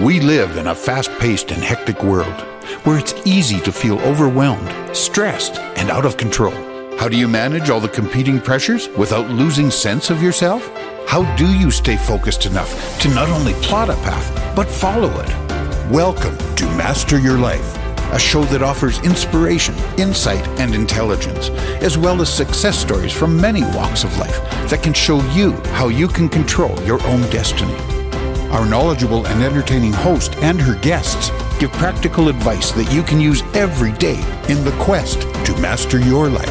We live in a fast paced and hectic world where it's easy to feel overwhelmed, stressed, and out of control. How do you manage all the competing pressures without losing sense of yourself? How do you stay focused enough to not only plot a path, but follow it? Welcome to Master Your Life, a show that offers inspiration, insight, and intelligence, as well as success stories from many walks of life that can show you how you can control your own destiny. Our knowledgeable and entertaining host and her guests give practical advice that you can use every day in the quest to master your life.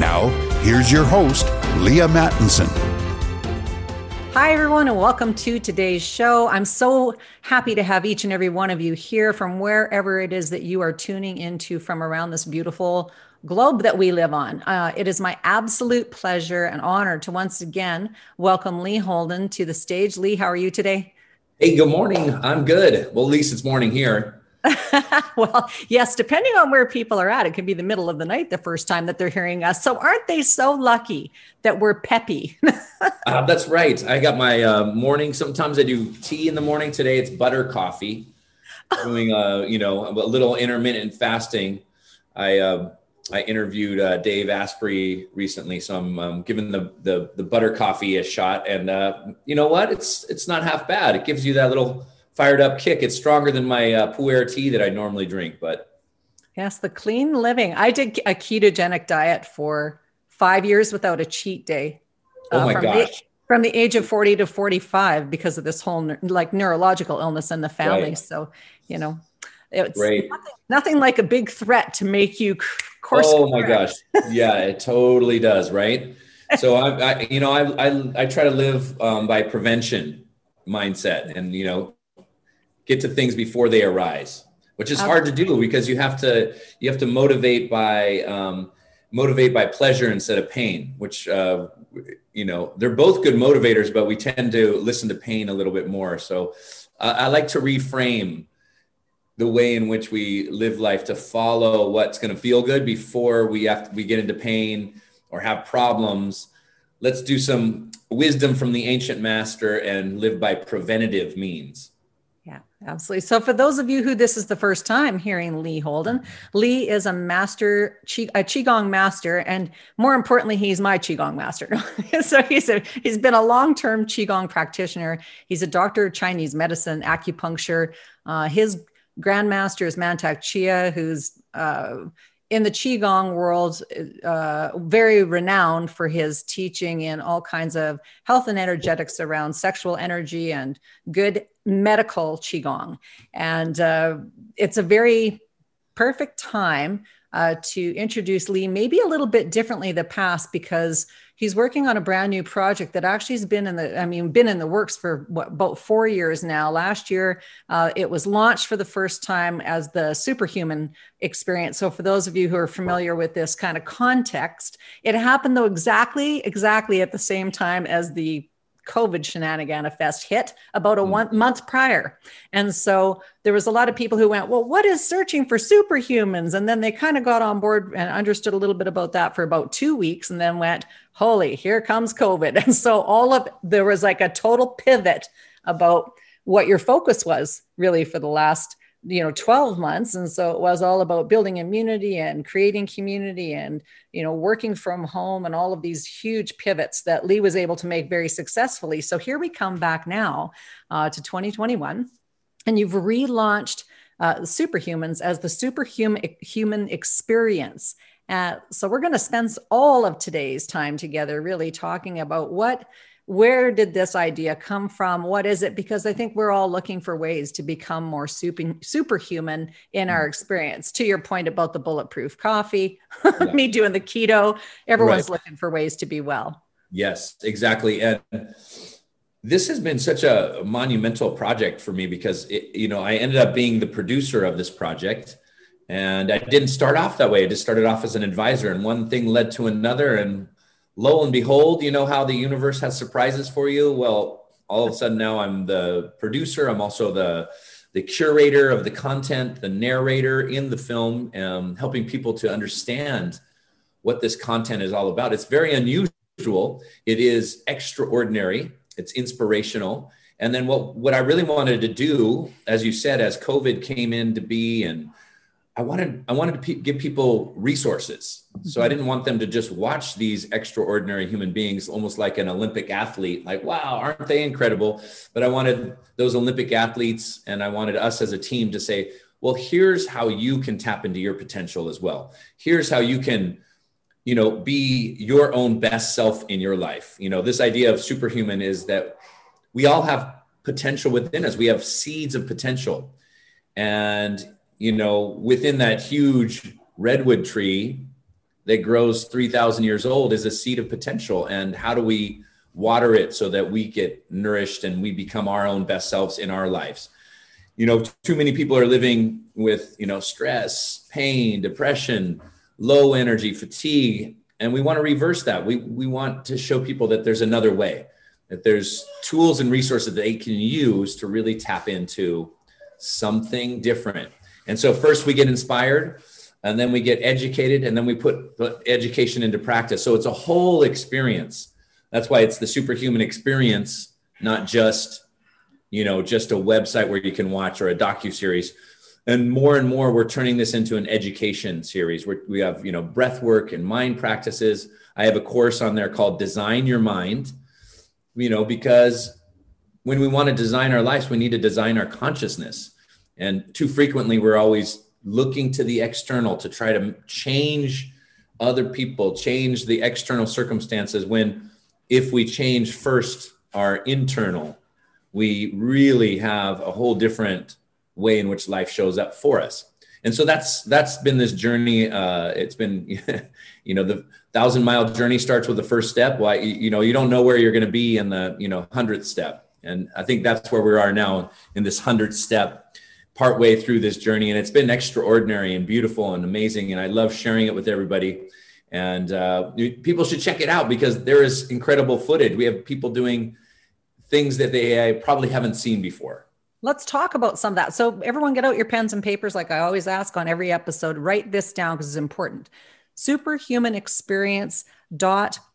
Now, here's your host, Leah Mattinson. Hi, everyone, and welcome to today's show. I'm so happy to have each and every one of you here from wherever it is that you are tuning into from around this beautiful globe that we live on. Uh, it is my absolute pleasure and honor to once again welcome Lee Holden to the stage. Lee, how are you today? Hey, good morning. I'm good. Well, at least it's morning here. well, yes, depending on where people are at, it could be the middle of the night the first time that they're hearing us. So, aren't they so lucky that we're peppy? uh, that's right. I got my uh, morning. Sometimes I do tea in the morning. Today it's butter coffee. Doing, uh, you know, a little intermittent fasting. I uh, I interviewed uh, Dave Asprey recently, so I'm um, giving the, the, the butter coffee a shot, and uh, you know what? It's it's not half bad. It gives you that little fired up kick. It's stronger than my uh, pu'er tea that I normally drink, but yes, the clean living. I did a ketogenic diet for five years without a cheat day. oh uh, my gosh! The, from the age of 40 to 45 because of this whole like neurological illness in the family. Right. So, you know, it's nothing, nothing, like a big threat to make you course. Oh my gosh. Yeah, it totally does. Right. So I, I you know, I, I, I try to live um, by prevention mindset and, you know, get to things before they arise, which is hard to do because you have to, you have to motivate by, um, motivate by pleasure instead of pain, which, uh, you know, they're both good motivators, but we tend to listen to pain a little bit more. So uh, I like to reframe the way in which we live life to follow what's going to feel good before we have to, we get into pain or have problems. Let's do some wisdom from the ancient master and live by preventative means. Yeah absolutely. So for those of you who this is the first time hearing lee holden lee is a master a qigong master and more importantly he's my qigong master. So he's a he's been a long-term qigong practitioner. He's a doctor of chinese medicine acupuncture. Uh, his grandmaster is Mantak Chia, who's uh, in the Qigong world, uh, very renowned for his teaching in all kinds of health and energetics around sexual energy and good medical Qigong. And uh, it's a very perfect time uh, to introduce Lee, maybe a little bit differently the past because he's working on a brand new project that actually has been in the i mean been in the works for what about four years now. Last year uh, it was launched for the first time as the superhuman experience. So for those of you who are familiar with this kind of context it happened though exactly exactly at the same time as the COVID shenanigan fest hit about a mm. one month prior. And so there was a lot of people who went, well, what is searching for superhumans? And then they kind of got on board and understood a little bit about that for about two weeks and then went, holy, here comes COVID. And so all of there was like a total pivot about what your focus was really for the last you know 12 months. And so it was all about building immunity and creating community and you know working from home and all of these huge pivots that lee was able to make very successfully. So here we come back now uh, to 2021 and you've relaunched uh, superhumans as the superhuman human experience. Uh, so we're going to spend all of today's time together really talking about what where did this idea come from what is it because i think we're all looking for ways to become more super, superhuman in our mm. experience to your point about the bulletproof coffee yeah. me doing the keto everyone's right. looking for ways to be well yes exactly and this has been such a monumental project for me because it, you know i ended up being the producer of this project and i didn't start off that way i just started off as an advisor and one thing led to another and lo and behold, you know how the universe has surprises for you? Well, all of a sudden now I'm the producer. I'm also the the curator of the content, the narrator in the film, um, helping people to understand what this content is all about. It's very unusual. It is extraordinary. It's inspirational, And then what, what I really wanted to do, as you said, as COVID came in to be, and I wanted, I wanted to pe- give people resources. So I mm-hmm. didn't want them to just watch these extraordinary human beings, almost like an Olympic athlete, like, wow, aren't they incredible? But I wanted those Olympic athletes and I wanted us as a team to say, well, here's how you can tap into your potential as well. Here's how you can, you know, be your own best self in your life. You know, this idea of superhuman is that we all have potential within us. We have seeds of potential. And, you know, within that huge redwood tree that grows 3,000 years old is a seed of potential. And how do we water it so that we get nourished and we become our own best selves in our lives? you know too many people are living with you know stress pain depression low energy fatigue and we want to reverse that we we want to show people that there's another way that there's tools and resources that they can use to really tap into something different and so first we get inspired and then we get educated and then we put education into practice so it's a whole experience that's why it's the superhuman experience not just you know, just a website where you can watch or a docu series. And more and more, we're turning this into an education series where we have, you know, breath work and mind practices. I have a course on there called Design Your Mind, you know, because when we want to design our lives, we need to design our consciousness. And too frequently, we're always looking to the external to try to change other people, change the external circumstances. When if we change first our internal we really have a whole different way in which life shows up for us. And so that's that's been this journey uh, it's been you know the thousand mile journey starts with the first step. Why you know you don't know where you're going to be in the you know hundredth step. And i think that's where we are now in this hundredth step partway through this journey and it's been extraordinary and beautiful and amazing and i love sharing it with everybody and uh, people should check it out because there is incredible footage we have people doing things that they probably haven't seen before. Let's talk about some of that. So, everyone, get out your pens and papers, like I always ask on every episode. Write this down because it's important.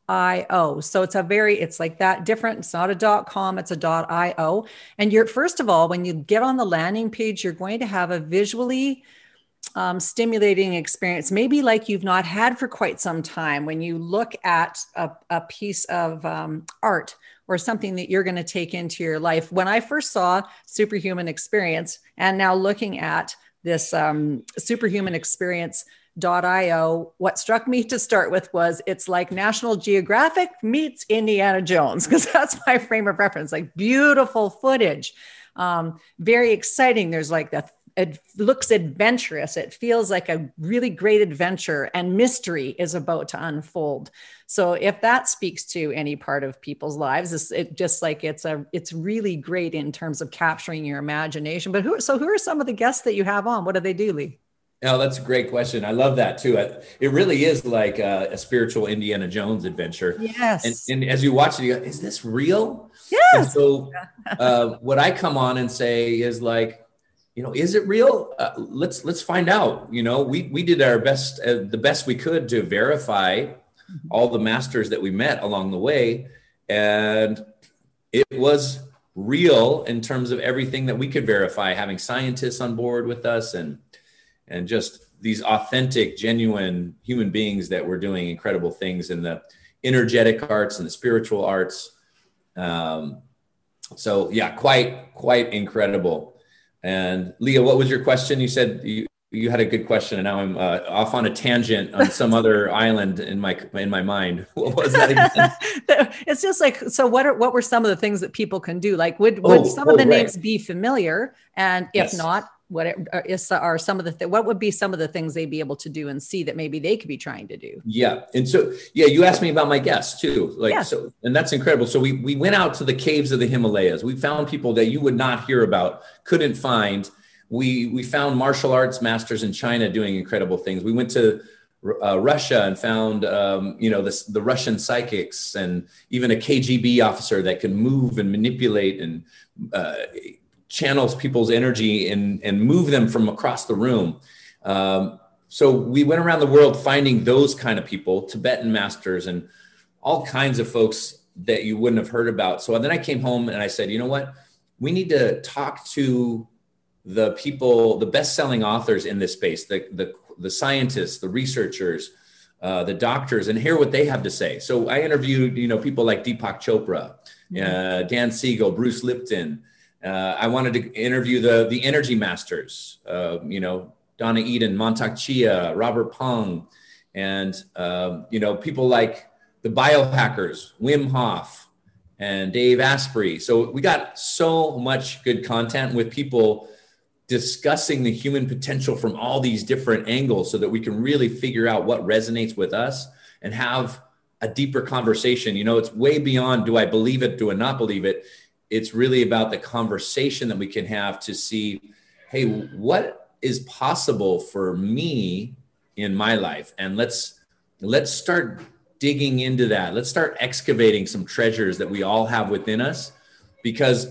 Superhumanexperience.io. So it's a very, it's like that different. It's not a dot com, it's a dot io. And you're first of all, when you get on the landing page, you're going to have a visually um, stimulating experience, maybe like you've not had for quite some time. When you look at a, a piece of um, art or something that you're going to take into your life. When I first saw Superhuman Experience, and now looking at this um, Superhuman Experience .io what struck me to start with was it's like national geographic meets indiana jones because that's my frame of reference like beautiful footage um, very exciting there's like the it looks adventurous. It feels like a really great adventure, and mystery is about to unfold. So, if that speaks to any part of people's lives, it's it just like it's a it's really great in terms of capturing your imagination. But who? So, who are some of the guests that you have on? What do they do, Lee? Oh, that's a great question. I love that too. It really is like a, a spiritual Indiana Jones adventure. Yes. And, and, as you watch it, you go, is this real? Yes. And so, uh, what I come on and say is like, you know is it real uh, let's let's find out you know we we did our best uh, the best we could to verify all the masters that we met along the way and it was real in terms of everything that we could verify having scientists on board with us and and just these authentic genuine human beings that were doing incredible things in the energetic arts and the spiritual arts um, so yeah quite quite incredible and Leah, what was your question? You said you, you had a good question, and now I'm uh, off on a tangent on some other island in my in my mind. What was that again? it's just like so. What are what were some of the things that people can do? Like, would would oh, some oh, of the right. names be familiar? And if yes. not, what uh, are some of the th- what would be some of the things they'd be able to do and see that maybe they could be trying to do? Yeah and so yeah you asked me about my guests too like yeah. so and that's incredible. So we we went out to the caves of the himalayas. We found people that you would not hear about couldn't find. We we found martial arts masters in china doing incredible things. We went to uh, Russia and found, um, you know, this, the Russian psychics and even a KGB officer that can move and manipulate and uh, channels people's energy and, and move them from across the room. Um, so we went around the world finding those kind of people, Tibetan masters, and all kinds of folks that you wouldn't have heard about. So then I came home and I said, you know what? we need to talk to the people, the best-selling authors in this space, the the the scientists, the researchers, uh, the doctors, and hear what they have to say. So I interviewed, you know, people like Deepak Chopra, mm-hmm. uh, Dan Siegel, Bruce Lipton. Uh, I wanted to interview the the energy masters, uh, you know, Donna Eden, Mantak Chia, Robert Peng, and um, you know, people like the biohackers, Wim Hof, and Dave Asprey. So we got so much good content with people discussing the human potential from all these different angles so that we can really figure out what resonates with us and have a deeper conversation. You know, it's way beyond do I believe it, do I not believe it? It's really about the conversation that we can have to see, hey, what is possible for me in my life? And let's let's start digging into that. Let's start excavating some treasures that we all have within us because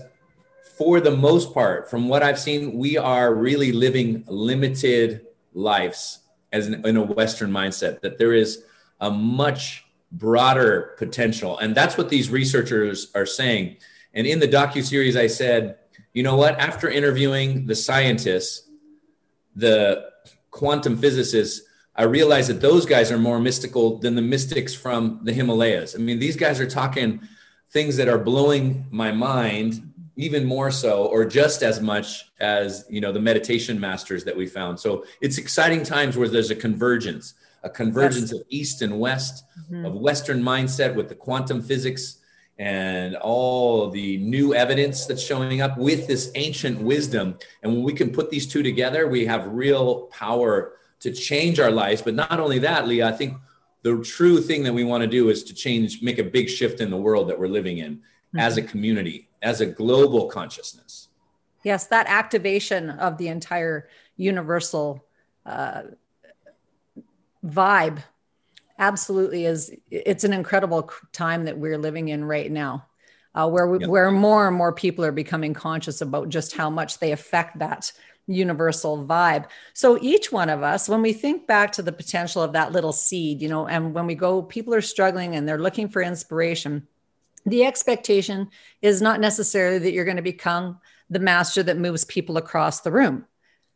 for the most part, from what I've seen, we are really living limited lives as in, in a Western mindset, that there is a much broader potential. And that's what these researchers are saying. And in the docu-series, I said, you know what? After interviewing the scientists, the quantum physicists, I realized that those guys are more mystical than the mystics from the Himalayas. I mean, these guys are talking things that are blowing my mind even more so or just as much as you know the meditation masters that we found so it's exciting times where there's a convergence a convergence yes. of east and west mm-hmm. of western mindset with the quantum physics and all the new evidence that's showing up with this ancient wisdom and when we can put these two together we have real power to change our lives but not only that leah i think the true thing that we want to do is to change make a big shift in the world that we're living in mm-hmm. as a community as a global consciousness. Yes, that activation of the entire universal uh, vibe absolutely is. It's an incredible time that we're living in right now uh, where we, where more and more people are becoming conscious about just how much they affect that universal vibe. So each one of us when we think back to the potential of that little seed you know and when we go people are struggling and they're looking for inspiration the expectation is not necessarily that you're going to become the master that moves people across the room.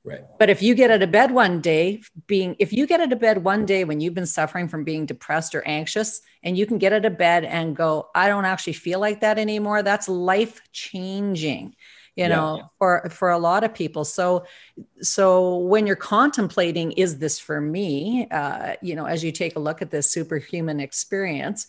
Right. But if you get out of bed one day, being, if you get out of bed one day when you've been suffering from being depressed or anxious, and you can get out of bed and go, I don't actually feel like that anymore, that's life changing you know for for a lot of people. So so when you're contemplating is this for me? uh you know as you take a look at this superhuman experience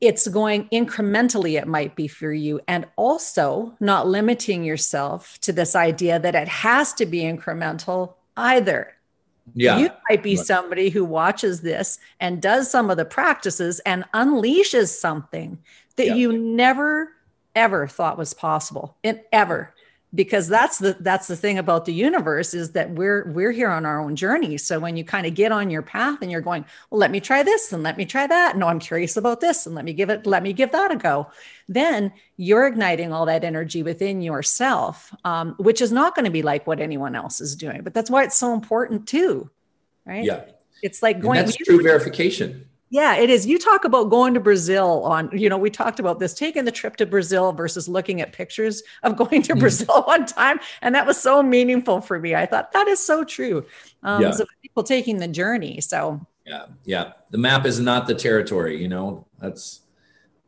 it's going incrementally, it might be for you. And also not limiting yourself to this idea that it has to be incremental either. Yeah. You might be somebody who watches this and does some of the practices and unleashes something that yeah. you never ever thought was possible and ever because that's the that's the thing about the universe is that we're we're here on our own journey. So when you kind of get on your path and you're going well let me try this and let me try that. No i'm curious about this and let me give it let me give that a go. Then you're igniting all that energy within yourself um, which is not going to be like what anyone else is doing but that's why it's so important too right? Yeah. It's like going and that's true verification yeah, it is. You talk about going to Brazil on, you know, we talked about this, taking the trip to Brazil versus looking at pictures of going to mm. Brazil one time. And that was so meaningful for me. I thought that is so true. Um, yeah. So people taking the journey. So, yeah, yeah. The map is not the territory, you know, that's,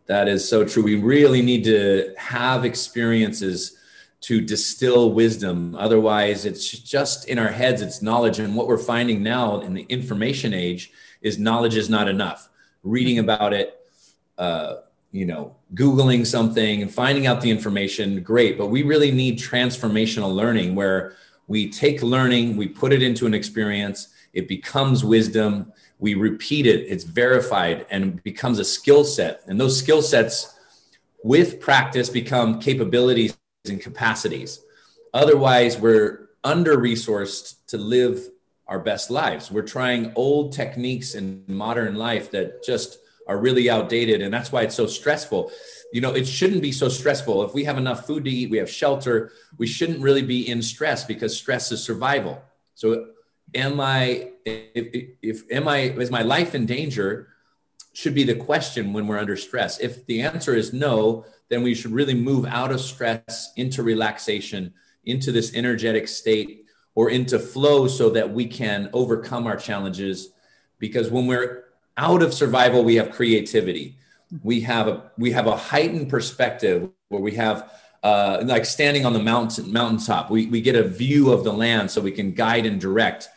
that is so true. We really need to have experiences to distill wisdom. Otherwise, it's just in our heads, it's knowledge. And what we're finding now in the information age is knowledge is not enough. Reading mm-hmm. about it, uh, you know, Googling something and finding out the information, great. But we really need transformational learning where we take learning, we put it into an experience, it becomes wisdom, we repeat it, it's verified, and becomes a skill set. And those skill sets with practice become capabilities and capacities. Otherwise, we're under resourced to live our best lives. We're trying old techniques in modern life that just are really outdated. And that's why it's so stressful. You know, it shouldn't be so stressful. If we have enough food to eat, we have shelter, we shouldn't really be in stress because stress is survival. So, am I, if, if am I, is my life in danger? should be the question when we're under stress. If the answer is no, then we should really move out of stress into relaxation, into this energetic state, or into flow so that we can overcome our challenges. Because when we're out of survival, we have creativity. We have a we have a heightened perspective where we have uh, like standing on the mountain mountaintop. We we get a view of the land so we can guide and direct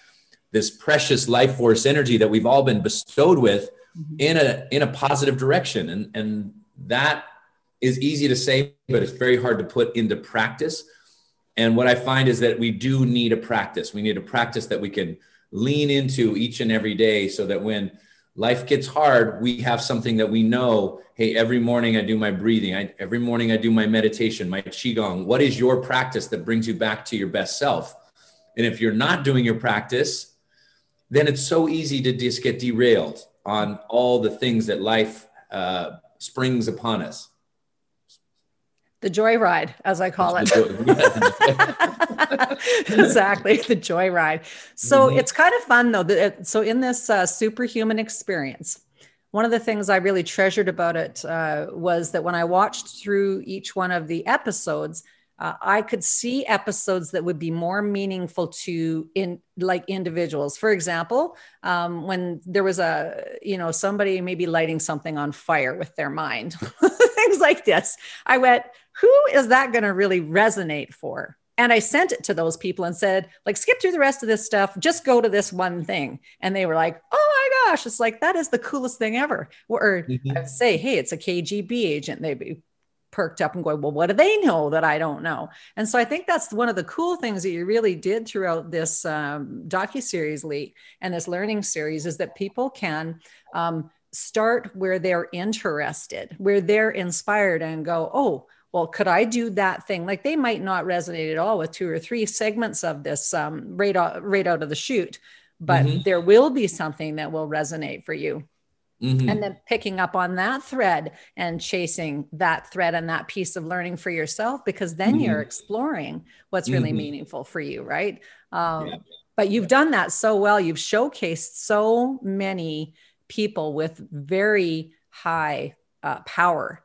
this precious life force energy that we've all been bestowed with mm-hmm. in a in a positive direction and and that is easy to say but it's very hard to put into practice and what i find is that we do need a practice. We need a practice that we can lean into each and every day so that when life gets hard we have something that we know hey every morning i do my breathing. I, every morning i do my meditation my qigong. What is your practice that brings you back to your best self? And if you're not doing your practice then it's so easy to just get derailed on all the things that life uh, springs upon us. The joyride, as I call it. exactly, the joyride. So mm-hmm. it's kind of fun though. So in this uh, superhuman experience, one of the things I really treasured about it uh, was that when I watched through each one of the episodes, uh, I could see episodes that would be more meaningful to in like individuals. For example, um, when there was a you know somebody maybe lighting something on fire with their mind, things like this. I went, who is that going to really resonate for? And I sent it to those people and said, like, skip through the rest of this stuff. Just go to this one thing. And they were like, oh my gosh, it's like that is the coolest thing ever. Or mm-hmm. I say, hey, it's a KGB agent. They'd be perked up and going, well, what do they know that I don't know? And so I think that's one of the cool things that you really did throughout this um, docu series, Lee, and this learning series is that people can um, start where they're interested, where they're inspired, and go, oh. Well, could I do that thing? Like they might not resonate at all with two or three segments of this um, right, out, right out of the chute, but mm-hmm. there will be something that will resonate for you. Mm-hmm. And then picking up on that thread and chasing that thread and that piece of learning for yourself, because then mm-hmm. you're exploring what's really mm-hmm. meaningful for you, right? Um, yeah. But you've done that so well. You've showcased so many people with very high uh, power.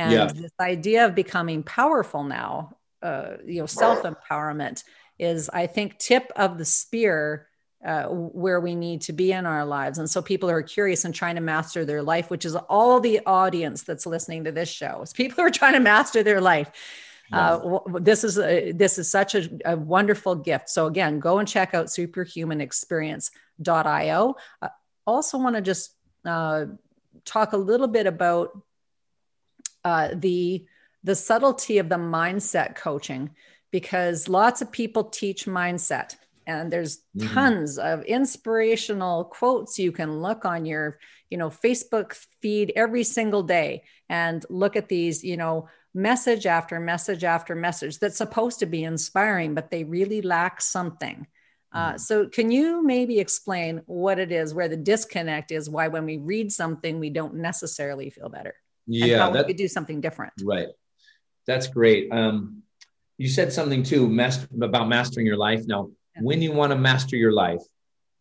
And yeah. this idea of becoming powerful now, uh, you know, self empowerment is, I think, tip of the spear uh, where we need to be in our lives. And so people are curious and trying to master their life, which is all the audience that's listening to this show. It's people who are trying to master their life. Uh, this is a, this is such a, a, wonderful gift. So again, go and check out superhumanexperience.io. Uh, also want to just uh, talk a little bit about uh, the the subtlety of the mindset coaching because lots of people teach mindset and there's mm-hmm. tons of inspirational quotes you can look on your you know facebook feed every single day and look at these you know message after message after message that's supposed to be inspiring but they really lack something uh, mm-hmm. so can you maybe explain what it is where the disconnect is why when we read something we don't necessarily feel better yeah and how we could do something different right that's great um, you said something too master, about mastering your life now when you want to master your life,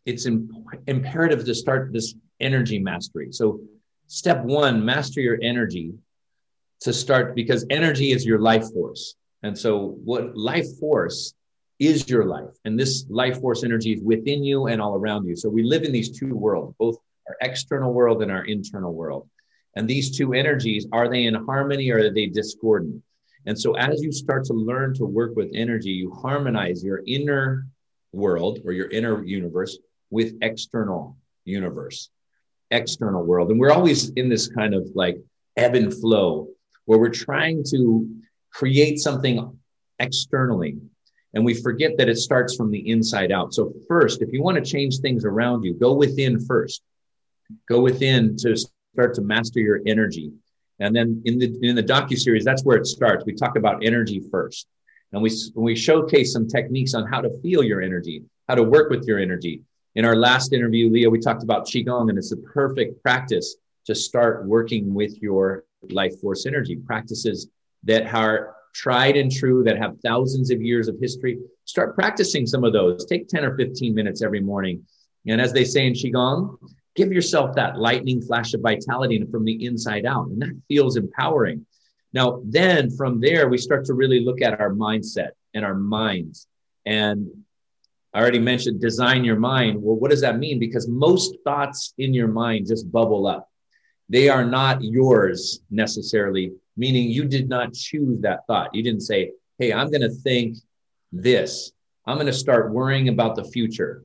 it's imp- imperative to start this energy mastery. So, step one, master your energy to start because energy is your life force. And so, what life force is your life, and this life force energy is within you and all around you. So, we live in these two worlds, both our external world and our internal world. And these two energies, are they in harmony or are they discordant? And so, as you start to learn to work with energy, you harmonize your inner world or your inner universe with external universe, external world. And we're always in this kind of like ebb and flow where we're trying to create something externally. And we forget that it starts from the inside out. So, first, if you want to change things around you, go within first. Go within to start to master your energy. And then in the in the docu series, that's where it starts. We talk about energy first. And we, we showcase some techniques on how to feel your energy, how to work with your energy. In our last interview, Leah, we talked about Qigong, and it's a perfect practice to start working with your life force energy practices that are tried and true, that have thousands of years of history. Start practicing some of those. Take 10 or 15 minutes every morning. And as they say in Qigong, give yourself that lightning flash of vitality from the inside out. And that feels empowering. Now, then from there, we start to really look at our mindset and our minds. And I already mentioned design your mind. Well, what does that mean? Because most thoughts in your mind just bubble up. They are not yours necessarily, meaning you did not choose that thought. You didn't say, Hey, I'm going to think this. I'm going to start worrying about the future.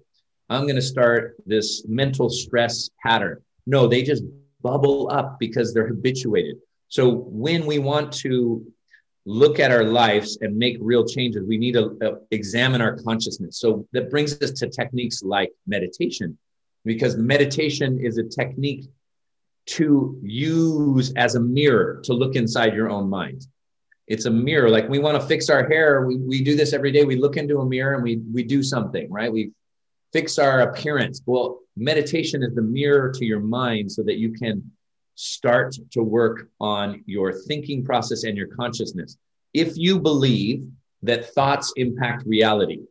I'm going to start this mental stress pattern. No, they just bubble up because they're habituated. So when we want to look at our lives and make real changes, we need to uh, examine our consciousness. So that brings us to techniques like meditation, because meditation is a technique to use as a mirror to look inside your own mind. It's a mirror. Like we want to fix our hair. We, we do this every day. We look into a mirror and we, we do something, right? We fix our appearance. Well, meditation is the mirror to your mind so that you can start to work on your thinking process and your consciousness. If you believe that thoughts impact reality,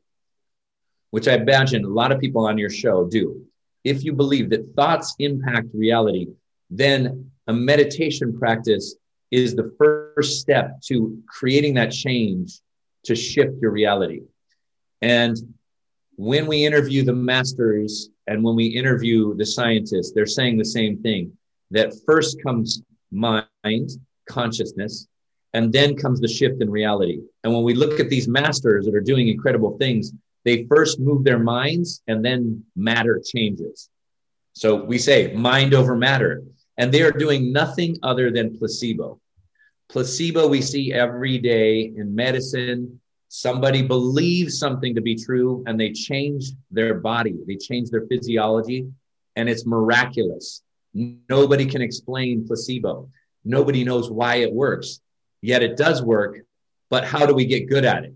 which I imagine a lot of people on your show do, if you believe that thoughts impact reality, then a meditation practice is the first step to creating that change to shift your reality. And when we interview the masters and when we interview the scientists, they're saying the same thing that first comes mind, consciousness, and then comes the shift in reality. And when we look at these masters that are doing incredible things, they first move their minds and then matter changes. So we say mind over matter, and they are doing nothing other than placebo. Placebo we see every day in medicine. Somebody believes something to be true and they change their body, they change their physiology, and it's miraculous. Nobody can explain placebo. Nobody knows why it works, yet it does work. But how do we get good at it?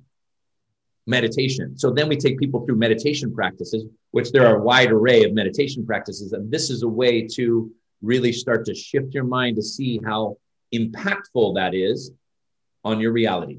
Meditation. So then we take people through meditation practices, which there are a wide array of meditation practices. And this is a way to really start to shift your mind to see how impactful that is on your reality.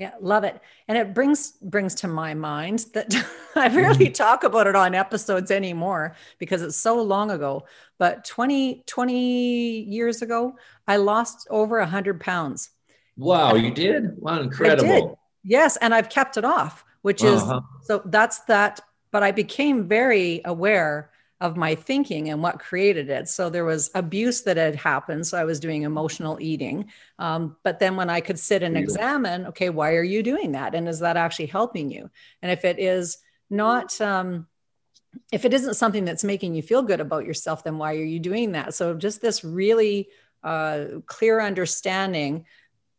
Yeah, love it. And it brings brings to my mind that I rarely mm-hmm. talk about it on episodes anymore because it's so long ago. But 20, 20 years ago, I lost over a hundred pounds. Wow, you did? Wow, incredible. Did. Yes, and I've kept it off, which uh-huh. is so that's that. But I became very aware of my thinking and what created it. So there was abuse that had happened. So I was doing emotional eating. Um, but then when I could sit and examine, okay, why are you doing that? And is that actually helping you? And if it is not, um, if it isn't something that's making you feel good about yourself, then why are you doing that? So just this really uh, clear understanding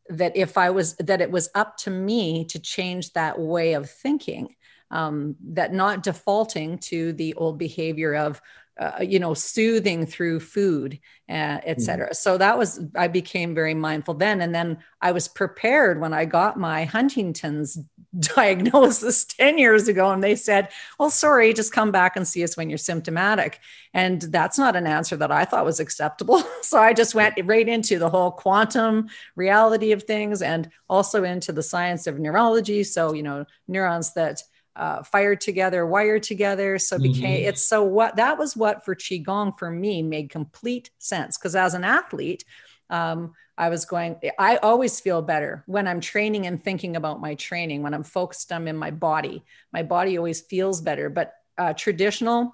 that if I was, that it was up to me to change that way of thinking um, that not defaulting to the old behavior of uh, you know soothing through food uh, etc mm-hmm. so that was i became very mindful then. And then i was prepared when i got my huntington's diagnosis 10 years ago and they said well sorry just come back and see us when you're symptomatic. And that's not an answer that i thought was acceptable. So i just went right into the whole quantum reality of things and also into the science of neurology. So you know neurons that uh, fired together, wired together. So it became mm-hmm. it's so what that was what for qigong for me made complete sense because as an athlete, um, I was going. I always feel better when I'm training and thinking about my training. When I'm focused, I'm in my body. My body always feels better. But uh, traditional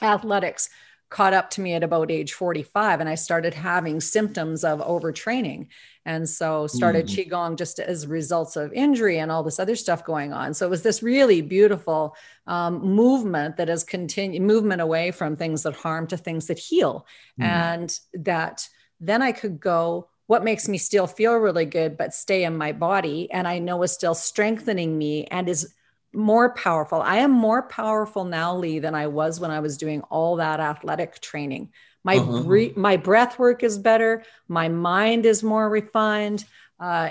athletics caught up to me at about age 45 and i started having symptoms of overtraining and so started mm. qigong just as results of injury and all this other stuff going on so it was this really beautiful um, movement that has continued movement away from things that harm to things that heal mm. and that then i could go what makes me still feel really good but stay in my body and i know is still strengthening me and is more powerful. I am more powerful now, Lee, than I was when I was doing all that athletic training. My uh-huh. bre- my breath work is better. My mind is more refined. Uh,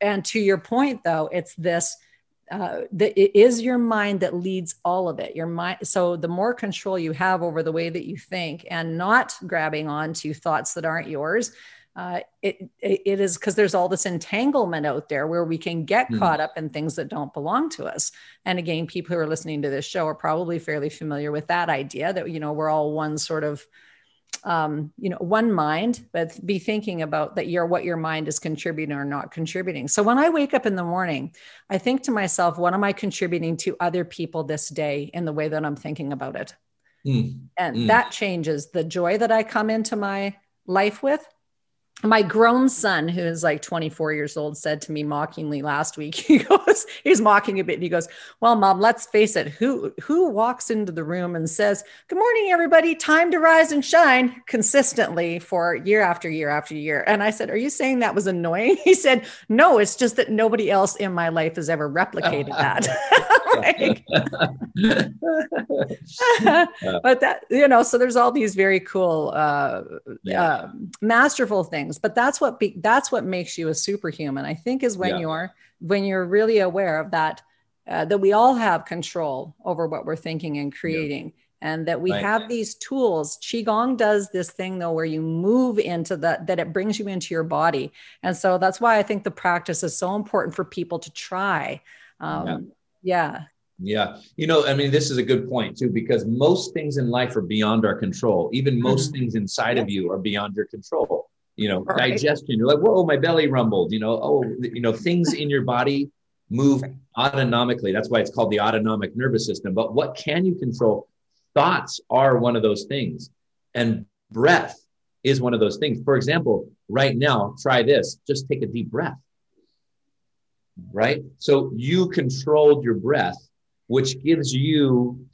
and to your point, though, it's this. Uh, the, it is your mind that leads all of it. Your mind. So the more control you have over the way that you think, and not grabbing on to thoughts that aren't yours, uh, it, it is because there's all this entanglement out there where we can get mm. caught up in things that don't belong to us. And again, people who are listening to this show are probably fairly familiar with that idea that, you know, we're all one sort of, um, you know, one mind, but be thinking about that you're what your mind is contributing or not contributing. So when I wake up in the morning, I think to myself, what am I contributing to other people this day in the way that I'm thinking about it? Mm. And mm. that changes the joy that I come into my life with my grown son who is like 24 years old said to me mockingly last week he goes he's mocking a bit and he goes well mom let's face it who who walks into the room and says good morning everybody time to rise and shine consistently for year after year after year? And i said are you saying that was annoying? He said no it's just that nobody else in my life has ever replicated that. But that you know so there's all these very cool uh, yeah. uh masterful things things but that's what be, that's what makes you a superhuman i think is when yeah. you're when you're really aware of that uh, that we all have control over what we're thinking and creating yeah. and that we right. have these tools qigong does this thing though where you move into that that it brings you into your body and so that's why i think the practice is so important for people to try um, yeah. yeah yeah. You know, I mean, this is a good point too, because most things in life are beyond our control. Even most mm-hmm. things inside yeah. of you are beyond your control you know, right. digestion. You're like, whoa, my belly rumbled. You know, oh, you know, things in your body move autonomically. That's why it's called the autonomic nervous system. But what can you control? Thoughts are one of those things, and breath is one of those things. For example, right now, try this. Just take a deep breath. Right. So you controlled your breath, which gives you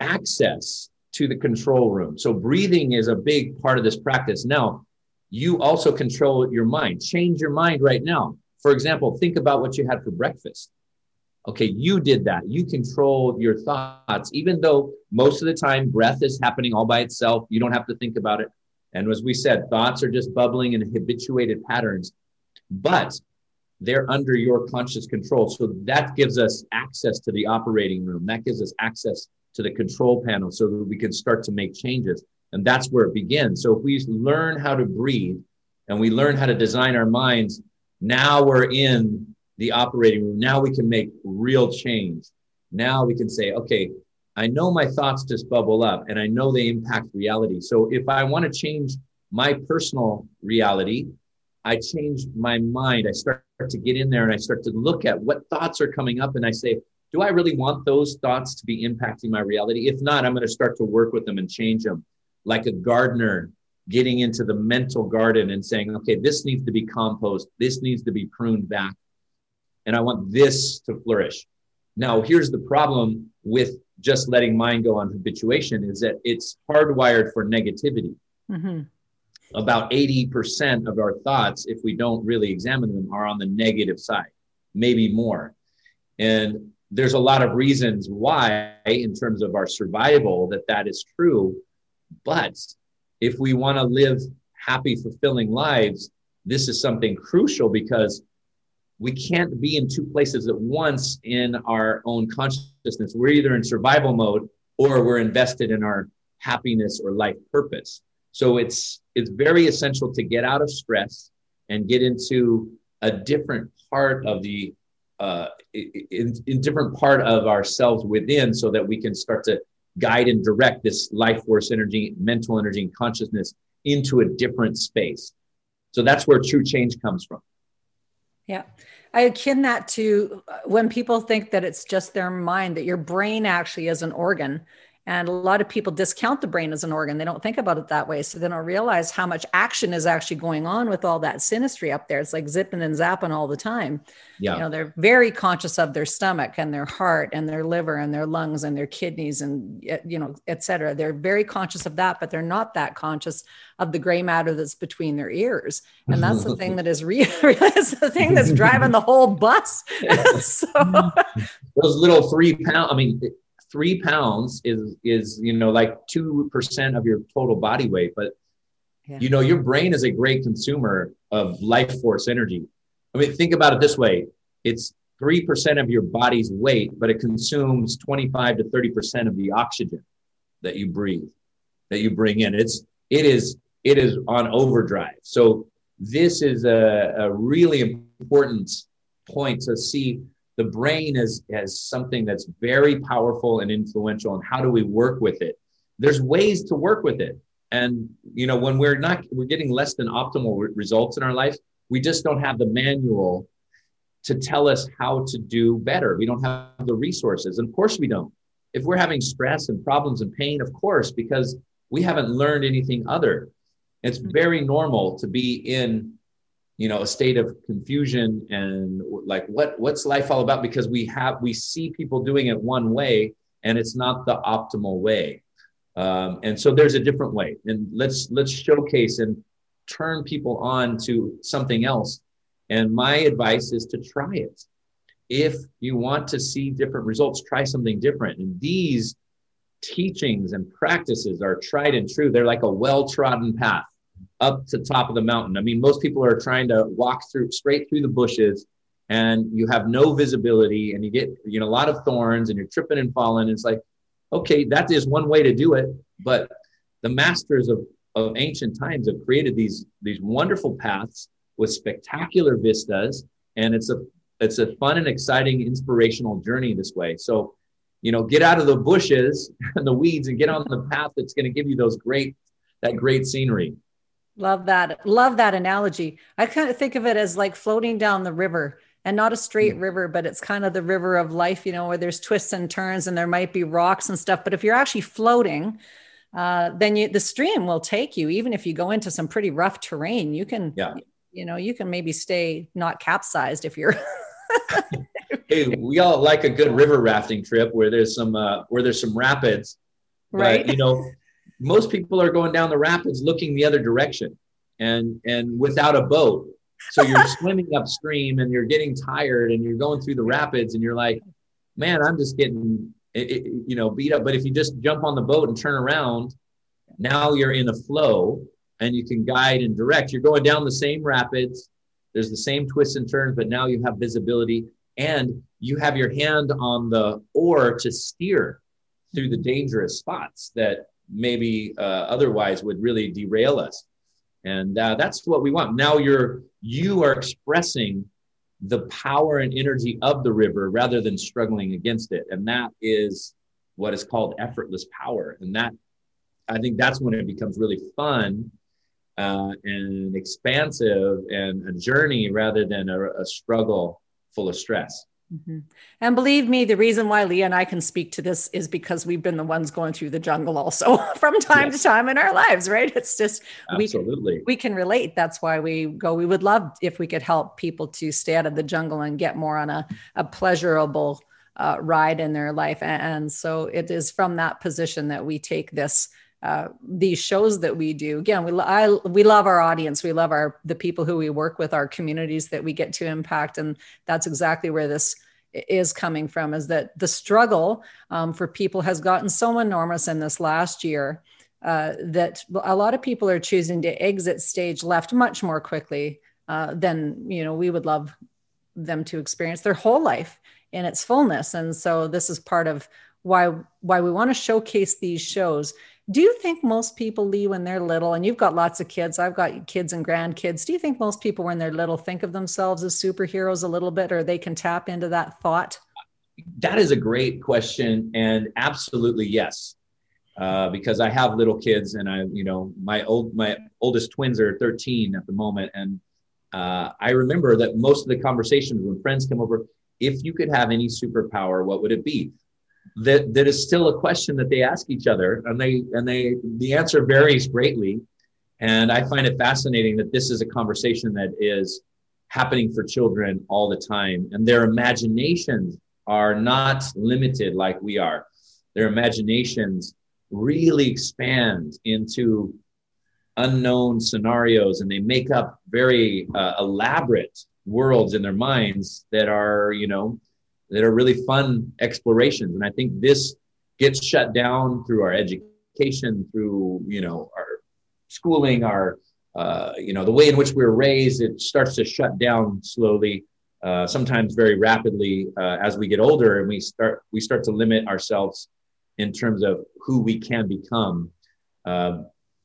access to the control room. So breathing is a big part of this practice. Now, you also control your mind. Change your mind right now. For example, think about what you had for breakfast. Okay, you did that. You control your thoughts, even though most of the time breath is happening all by itself. You don't have to think about it. And as we said, thoughts are just bubbling in habituated patterns, but they're under your conscious control. So that gives us access to the operating room. That gives us access to the control panel so that we can start to make changes. And that's where it begins. So if we learn how to breathe and we learn how to design our minds, now we're in the operating room. Now we can make real change. Now we can say, okay, I know my thoughts just bubble up and I know they impact reality. So if I want to change my personal reality, I change my mind. I start to get in there and I start to look at what thoughts are coming up and I say, do I really want those thoughts to be impacting my reality? If not, I'm going to start to work with them and change them like a gardener getting into the mental garden and saying, okay, this needs to be compost, this needs to be pruned back, and I want this to flourish. Now, here's the problem with just letting mind go on habituation is that it's hardwired for negativity. Mm-hmm. About 80% of our thoughts, if we don't really examine them, are on the negative side, maybe more. And there's a lot of reasons why, in terms of our survival, that that is true. But if we want to live happy, fulfilling lives, this is something crucial because we can't be in two places at once in our own consciousness. We're either in survival mode or we're invested in our happiness or life purpose. So it's it's very essential to get out of stress and get into a different part of the uh, in, in different part of ourselves within so that we can start to guide and direct this life force energy, mental energy, and consciousness into a different space. So that's where true change comes from. Yeah. I akin that to uh, when people think that it's just their mind, that your brain actually is an organ and a lot of people discount the brain as an organ. They don't think about it that way. So they don't realize how much action is actually going on with all that synastry up there. It's like zipping and zapping all the time. Yeah. You know, they're very conscious of their stomach and their heart and their liver and their lungs and their kidneys and, you know, et cetera. They're very conscious of that, but they're not that conscious of the gray matter that's between their ears. And that's the thing that is real. the thing that's driving the whole bus. so those little three pound, I mean, three pounds is is you know like two percent of your total body weight but yeah. you know your brain is a great consumer of life force energy. I mean think about it this way. It's 3% of your body's weight but it consumes 25 to 30% of the oxygen that you breathe that you bring in. It's it is it is on overdrive. So this is a, a really important point to see the brain as, as something that's very powerful and influential and how do we work with it? There's ways to work with it. And you know when we're not we're getting less than optimal re- results in our life we just don't have the manual to tell us how to do better. We don't have the resources. And of course we don't. If we're having stress and problems and pain of course because we haven't learned anything other. It's very normal to be in you know a state of confusion and like what what's life all about? Because we have we see people doing it one way and it's not the optimal way. Um, and so there's a different way. And let's let's showcase and turn people on to something else. And my advice is to try it. If you want to see different results try something different. And these teachings and practices are tried and true. They're like a well-trodden path up to top of the mountain. I mean, most people are trying to walk through straight through the bushes and you have no visibility and you get, you know, a lot of thorns and you're tripping and falling. It's like, okay, that is one way to do it. But the masters of, of ancient times have created these, these wonderful paths with spectacular vistas. And it's a, it's a fun and exciting, inspirational journey this way. So, you know, get out of the bushes and the weeds and get on the path that's going to give you those great, that great scenery. Love that. Love that analogy. I kind of think of it as like floating down the river and not a straight mm. river, but it's kind of the river of life, you know, where there's twists and turns and there might be rocks and stuff. But if you're actually floating, uh, then you, the stream will take you. Even if you go into some pretty rough terrain, you can, yeah. you know, you can maybe stay not capsized if you're. hey, we all like a good river rafting trip where there's some uh, where there's some rapids, right? But, you know, most people are going down the rapids looking the other direction and and without a boat. So you're swimming upstream and you're getting tired and you're going through the rapids and you're like man i'm just getting you know beat up. But if you just jump on the boat and turn around now you're in a flow and you can guide and direct. You're going down the same rapids. There's the same twists and turns but now you have visibility and you have your hand on the oar to steer through the dangerous spots that maybe uh, otherwise would really derail us. And uh, that's what we want. Now you're you are expressing the power and energy of the river rather than struggling against it, and that is what is called effortless power. And that I think that's when it becomes really fun uh, and expansive and a journey rather than a, a struggle full of stress. Mm-hmm. And believe me, the reason why Leah and I can speak to this is because we've been the ones going through the jungle also from time yes. to time in our lives, right? It's just Absolutely. we we can relate. That's why we go. We would love if we could help people to stay out of the jungle and get more on a, a pleasurable uh, ride in their life. And, and so it is from that position that we take this uh, these shows that we do. Again we I, we love our audience. We love our the people who we work with our communities that we get to impact. And that's exactly where this is coming from is that the struggle um, for people has gotten so enormous in this last year uh, that a lot of people are choosing to exit stage left much more quickly uh, than you know we would love them to experience their whole life in its fullness. And so this is part of why why we want to showcase these shows do you think most people, Lee, when they're little, and you've got lots of kids, I've got kids and grandkids, do you think most people, when they're little, think of themselves as superheroes a little bit, or they can tap into that thought? That is a great question. And absolutely, yes. Uh, because I have little kids, and I, you know, my old my oldest twins are 13 at the moment, and uh, I remember that most of the conversations when friends come over, if you could have any superpower, what would it be? That that is still a question that they ask each other and they and they the answer varies greatly. And i find it fascinating that this is a conversation that is happening for children all the time and their imaginations are not limited like we are. Their imaginations really expand into unknown scenarios and they make up very uh, elaborate worlds in their minds that are you know that are really fun explorations. And I think this gets shut down through our education, through you know our schooling, our uh, you know the way in which we we're raised. It starts to shut down slowly, uh, sometimes very rapidly uh, as we get older, and we start we start to limit ourselves in terms of who we can become. Uh,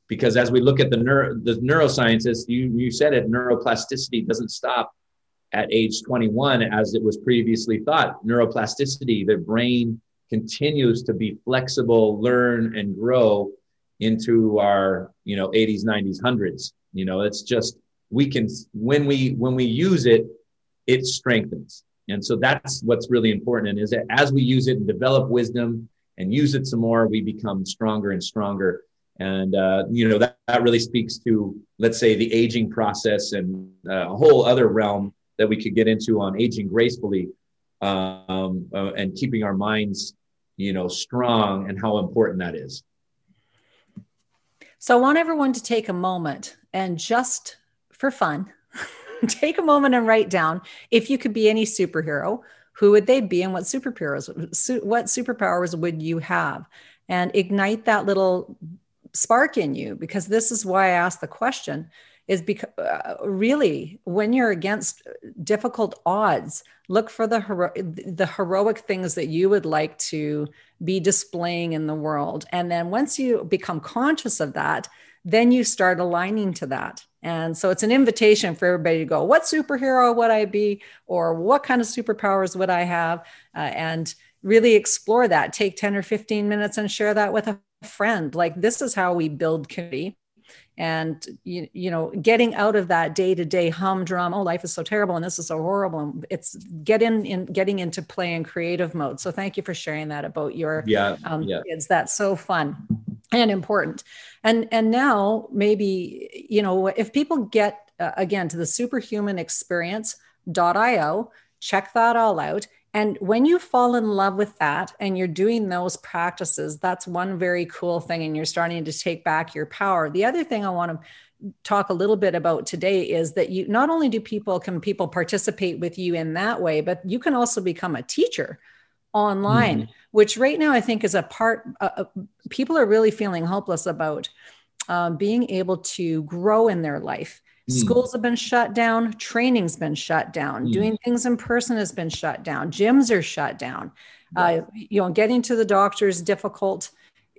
because as we look at the neuro, the neuroscientists, you you said it, neuroplasticity doesn't stop at age 21 as it was previously thought. Neuroplasticity, the brain continues to be flexible, learn and grow into our you know 80s, 90s, hundreds. You know, it's just we can when we when we use it, it strengthens. And so that's what's really important. And is that as we use it and develop wisdom and use it some more, we become stronger and stronger. And, uh, you know, that, that really speaks to, let's say, the aging process and uh, a whole other realm that we could get into on aging gracefully um, uh, and keeping our minds, you know, strong and how important that is. So I want everyone to take a moment and just for fun, take a moment and write down if you could be any superhero, who would they be and what superheroes what superpowers would you have? And ignite that little spark in you because this is why I asked the question is because uh, really when you're against difficult odds look for the hero- the heroic things that you would like to be displaying in the world and then once you become conscious of that then you start aligning to that and so it's an invitation for everybody to go, what superhero would I be? Or what kind of superpowers would I have? Uh, and really explore that. Take 10 or 15 minutes and share that with a friend. Like, this is how we build community. And, you, you know, getting out of that day to day humdrum, oh, life is so terrible and this is so horrible. And it's get in, in getting into play and creative mode. So thank you for sharing that about your yeah, um, yeah. kids. That's so fun and important and and now maybe you know if people get uh, again to the superhuman experience.io check that all out and when you fall in love with that and you're doing those practices that's one very cool thing and you're starting to take back your power the other thing i want to talk a little bit about today is that you not only do people can people participate with you in that way but you can also become a teacher online mm-hmm. which right now i think is a part uh, uh, people are really feeling hopeless about um, being able to grow in their life. Schools have been shut down training's been shut down mm. doing things in person has been shut down gyms are shut down. Uh, you know getting to the doctor is difficult.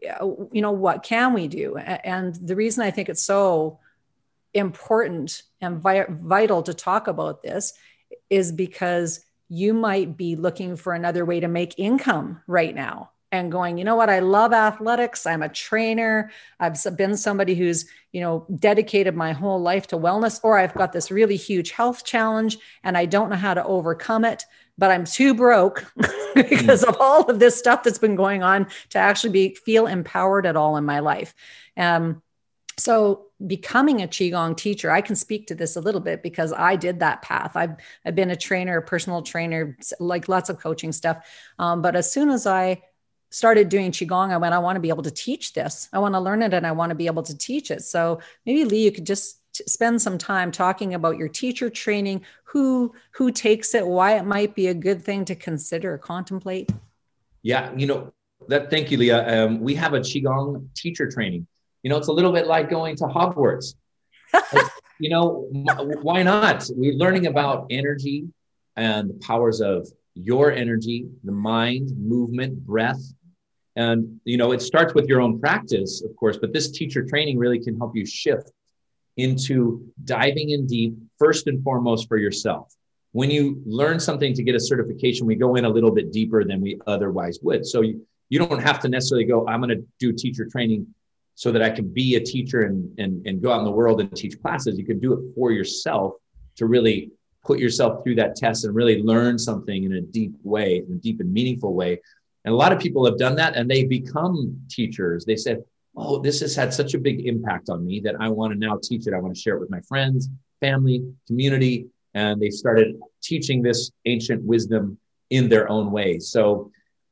You know what can we do? And the reason i think it's so important and vi- vital to talk about this is because you might be looking for another way to make income right now and going you know what? I love athletics. I'm a trainer. I've been somebody who's you know dedicated my whole life to wellness or i've got this really huge health challenge and i don't know how to overcome it but i'm too broke because mm. of all of this stuff that's been going on to actually be feel empowered at all in my life. Um, so becoming a qigong teacher i can speak to this a little bit because i did that path. I've, I've been a trainer a personal trainer like lots of coaching stuff. Um, but as soon as i started doing qigong i went i want to be able to teach this i want to learn it and i want to be able to teach it so maybe lee you could just spend some time talking about your teacher training who who takes it why it might be a good thing to consider contemplate yeah you know that thank you leah um, we have a qigong teacher training you know, it's a little bit like going to Hogwarts. you know, why not? We're learning about energy and the powers of your energy, the mind, movement, breath. And, you know, it starts with your own practice, of course, but this teacher training really can help you shift into diving in deep, first and foremost for yourself. When you learn something to get a certification, we go in a little bit deeper than we otherwise would. So you, you don't have to necessarily go, I'm going to do teacher training so that I can be a teacher and, and, and go out in the world and teach classes. You can do it for yourself to really put yourself through that test and really learn something in a deep way, in a deep and meaningful way. And a lot of people have done that and they become teachers. They said, Oh, this has had such a big impact on me that I want to now teach it. I want to share it with my friends, family, community. And they started teaching this ancient wisdom in their own way. So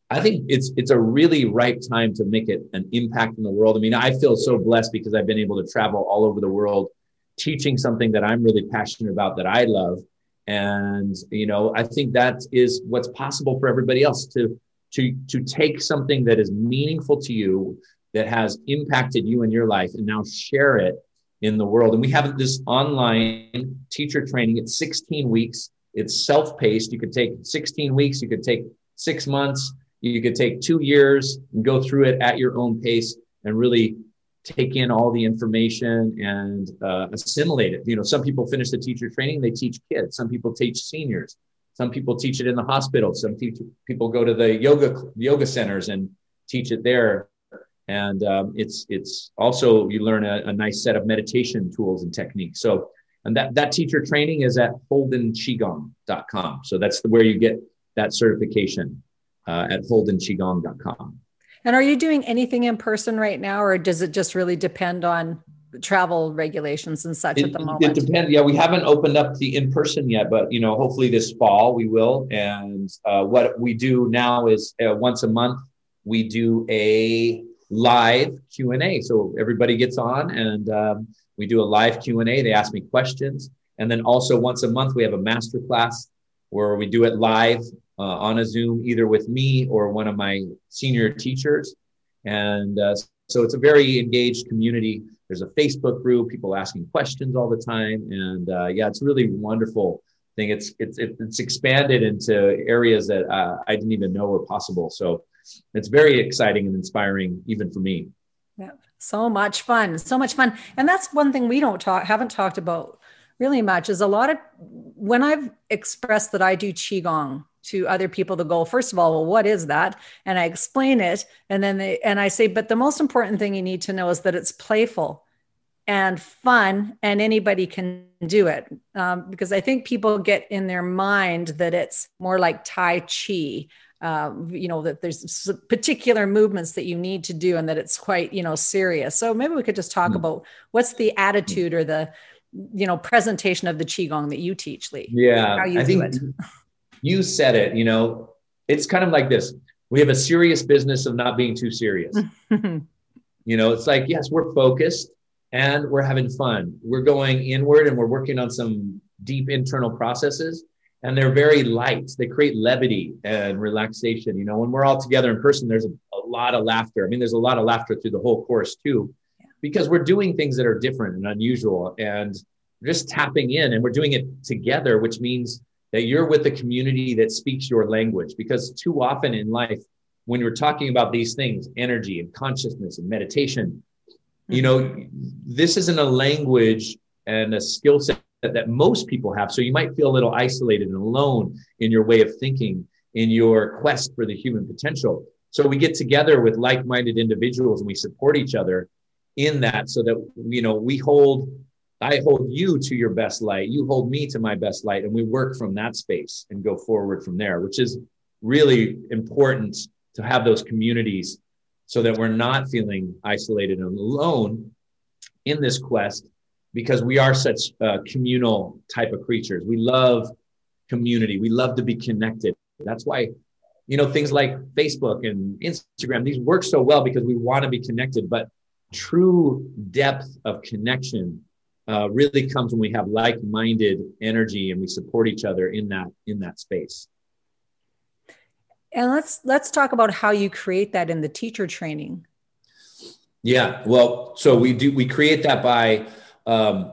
I think it's it's a really ripe time to make it an impact in the world. I mean, I feel so blessed because I've been able to travel all over the world teaching something that I'm really passionate about that I love. And you know, I think that is what's possible for everybody else to to to take something that is meaningful to you that has impacted you in your life and now share it in the world. And we have this online teacher training. It's 16 weeks. It's self-paced. You could take 16 weeks, you could take six months you could take two years and go through it at your own pace and really take in all the information and uh, assimilate it. You know, some people finish the teacher training, they teach kids. Some people teach seniors. Some people teach it in the hospital. Some people go to the yoga yoga centers and teach it there. And um, it's it's also you learn a, a, nice set of meditation tools and techniques. So and that that teacher training is at holdenqigong.com. So that's where you get that certification uh, at holdenqigong.com. And are you doing anything in person right now, or does it just really depend on travel regulations and such it, at the moment? It depends. Yeah, we haven't opened up the in person yet, but you know, hopefully this fall we will. And uh, what we do now is uh, once a month we do a live Q and A. So everybody gets on and um, we do a live Q and A. They ask me questions, and then also once a month we have a master class where we do it live uh, on a Zoom, either with me or one of my senior teachers. And uh, so it's a very engaged community. There's a Facebook group, people asking questions all the time. And uh, yeah, it's really wonderful thing. It's, it's, it's expanded into areas that uh, I didn't even know were possible. So it's very exciting and inspiring, even for me. Yeah, so much fun, so much fun. And that's one thing we don't talk, haven't talked about really much is a lot of when I've expressed that I do Qigong to other people the goal first of all well what is that? And i explain it and then they and i say but the most important thing you need to know is that it's playful and fun and anybody can do it. Um, because i think people get in their mind that it's more like tai chi uh, you know that there's particular movements that you need to do and that it's quite you know serious. So maybe we could just talk mm-hmm. about what's the attitude or the you know presentation of the qigong that you teach lee yeah how you i think you said it, you know, it's kind of like this. We have a serious business of not being too serious. you know, it's like, yes, we're focused and we're having fun. We're going inward and we're working on some deep internal processes and they're very light. They create levity and relaxation. You know, when we're all together in person, there's a, a lot of laughter. I mean, there's a lot of laughter through the whole course too, because we're doing things that are different and unusual and just tapping in and we're doing it together, which means that you're with a community that speaks your language. Because too often in life, when you're talking about these things, energy and consciousness and meditation, you mm-hmm. know, this isn't a language and a skill set that most people have. So you might feel a little isolated and alone in your way of thinking, in your quest for the human potential. So we get together with like-minded individuals and we support each other in that so that you know we hold I hold you to your best light. You hold me to my best light. And we work from that space and go forward from there, which is really important to have those communities so that we're not feeling isolated and alone in this quest because we are such communal type of creatures. We love community. We love to be connected. That's why, you know, things like Facebook and Instagram, these work so well because we want to be connected, but true depth of connection uh, really comes when we have like-minded energy and we support each other in that in that space and let's let's talk about how you create that in the teacher training yeah well so we do we create that by um,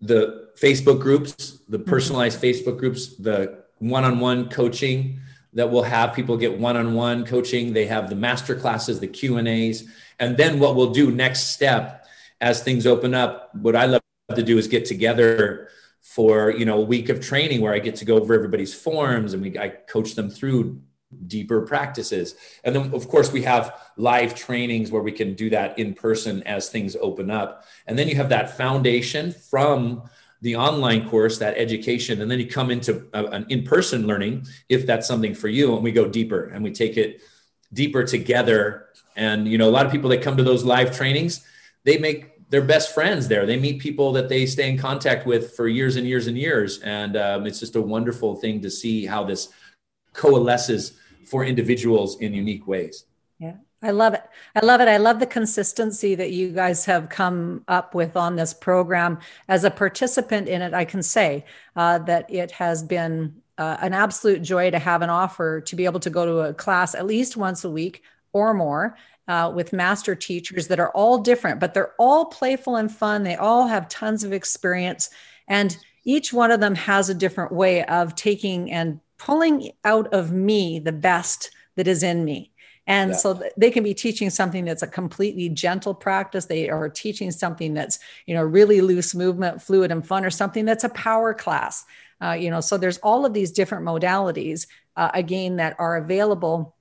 the facebook groups the mm-hmm. personalized mm-hmm. facebook groups the one-on-one coaching that we'll have people get one-on-one coaching they have the master classes the q and a's and then what we'll do next step as things open up what i love to do is get together for you know a week of training where I get to go over everybody's forms and we I coach them through deeper practices. And then of course we have live trainings where we can do that in person as things open up. And then you have that foundation from the online course, that education, and then you come into a, an in-person learning if that's something for you and we go deeper and we take it deeper together. And you know a lot of people that come to those live trainings, they make they're best friends there. They meet people that they stay in contact with for years and years and years. And um, it's just a wonderful thing to see how this coalesces for individuals in unique ways. Yeah, I love it. I love it. I love the consistency that you guys have come up with on this program. As a participant in it, I can say uh, that it has been uh, an absolute joy to have an offer to be able to go to a class at least once a week or more uh, with master teachers that are all different, but they're all playful and fun. They all have tons of experience, and each one of them has a different way of taking and pulling out of me the best that is in me. And yeah. so they can be teaching something that's a completely gentle practice. They are teaching something that's, you know, really loose movement, fluid and fun, or something that's a power class. Uh, you know, so there's all of these different modalities, uh, again, that are available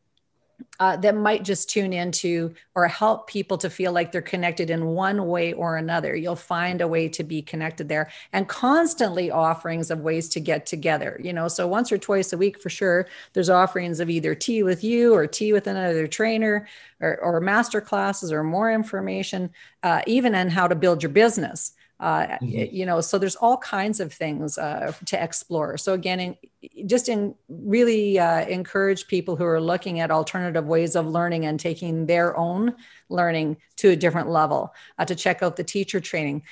uh, that might just tune into or help people to feel like they're connected in one way or another. You'll find a way to be connected there and constantly offerings of ways to get together. You know, so once or twice a week for sure, there's offerings of either tea with you or tea with another trainer or, or master classes or more information, uh, even on how to build your business uh, mm-hmm. you know so there's all kinds of things uh, to explore. So again in, just in really uh, encourage people who are looking at alternative ways of learning and taking their own learning to a different level uh, to check out the teacher training.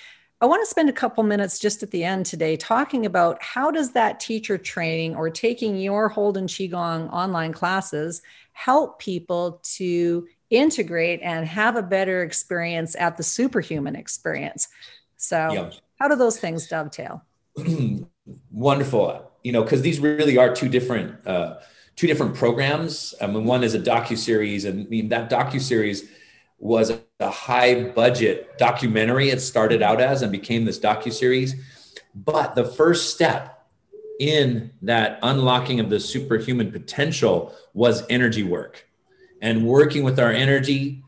I want to spend a couple minutes just at the end today talking about how does that teacher training or taking your holden qigong online classes help people to integrate and have a better experience at the superhuman experience so, yeah. how do those things dovetail? Wonderful. You know, because these really are two different uh, two different programs. I mean, one is a docu series, and I mean, that docu series was a high budget documentary. It started out as and became this docu series. But the first step in that unlocking of the superhuman potential was energy work, and working with our energy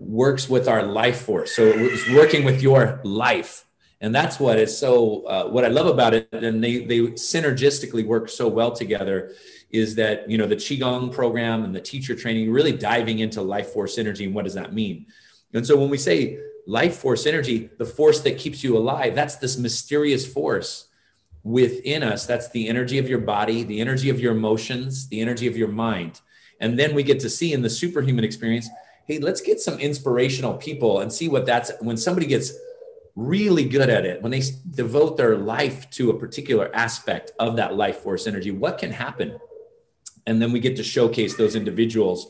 works with our life force. So it's working with your life. And that's what is so, uh, what I love about it. And they, they synergistically work so well together is that, you know, the Qigong program and the teacher training, really diving into life force energy and what does that mean? And so when we say life force energy, the force that keeps you alive, that's this mysterious force within us. That's the energy of your body, the energy of your emotions, the energy of your mind. And then we get to see in the superhuman experience hey, let's get some inspirational people and see what that's when somebody gets really good at it, when they devote their life to a particular aspect of that life force energy, what can happen? And then we get to showcase those individuals.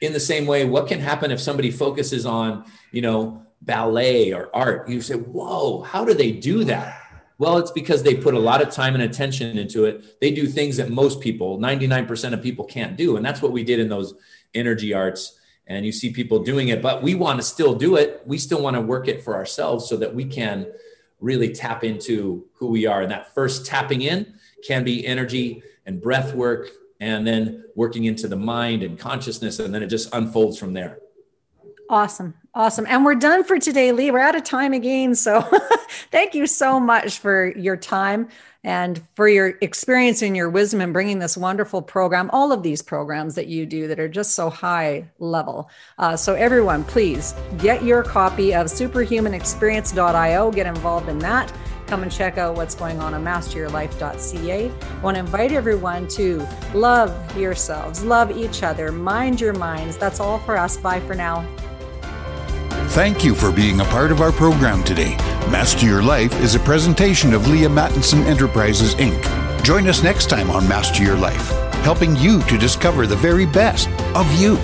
In the same way, what can happen if somebody focuses on, you know, ballet or art? You say, whoa, how do they do that? Well, it's because they put a lot of time and attention into it. They do things that most people, 99% of people can't do. And that's what we did in those energy arts and you see people doing it, but we want to still do it. We still want to work it for ourselves so that we can really tap into who we are. And that first tapping in can be energy and breath work, and then working into the mind and consciousness, and then it just unfolds from there. Awesome. Awesome. And we're done for today, Lee. We're out of time again. So thank you so much for your time and for your experience and your wisdom in bringing this wonderful program, all of these programs that you do that are just so high level. Uh, so, everyone, please get your copy of superhumanexperience.io, get involved in that. Come and check out what's going on on masteryourlife.ca. I want to invite everyone to love yourselves, love each other, mind your minds. That's all for us. Bye for now. Thank you for being a part of our program today. Master Your Life is a presentation of Leah Mattinson Enterprises, Inc. Join us next time on Master Your Life, helping you to discover the very best of you.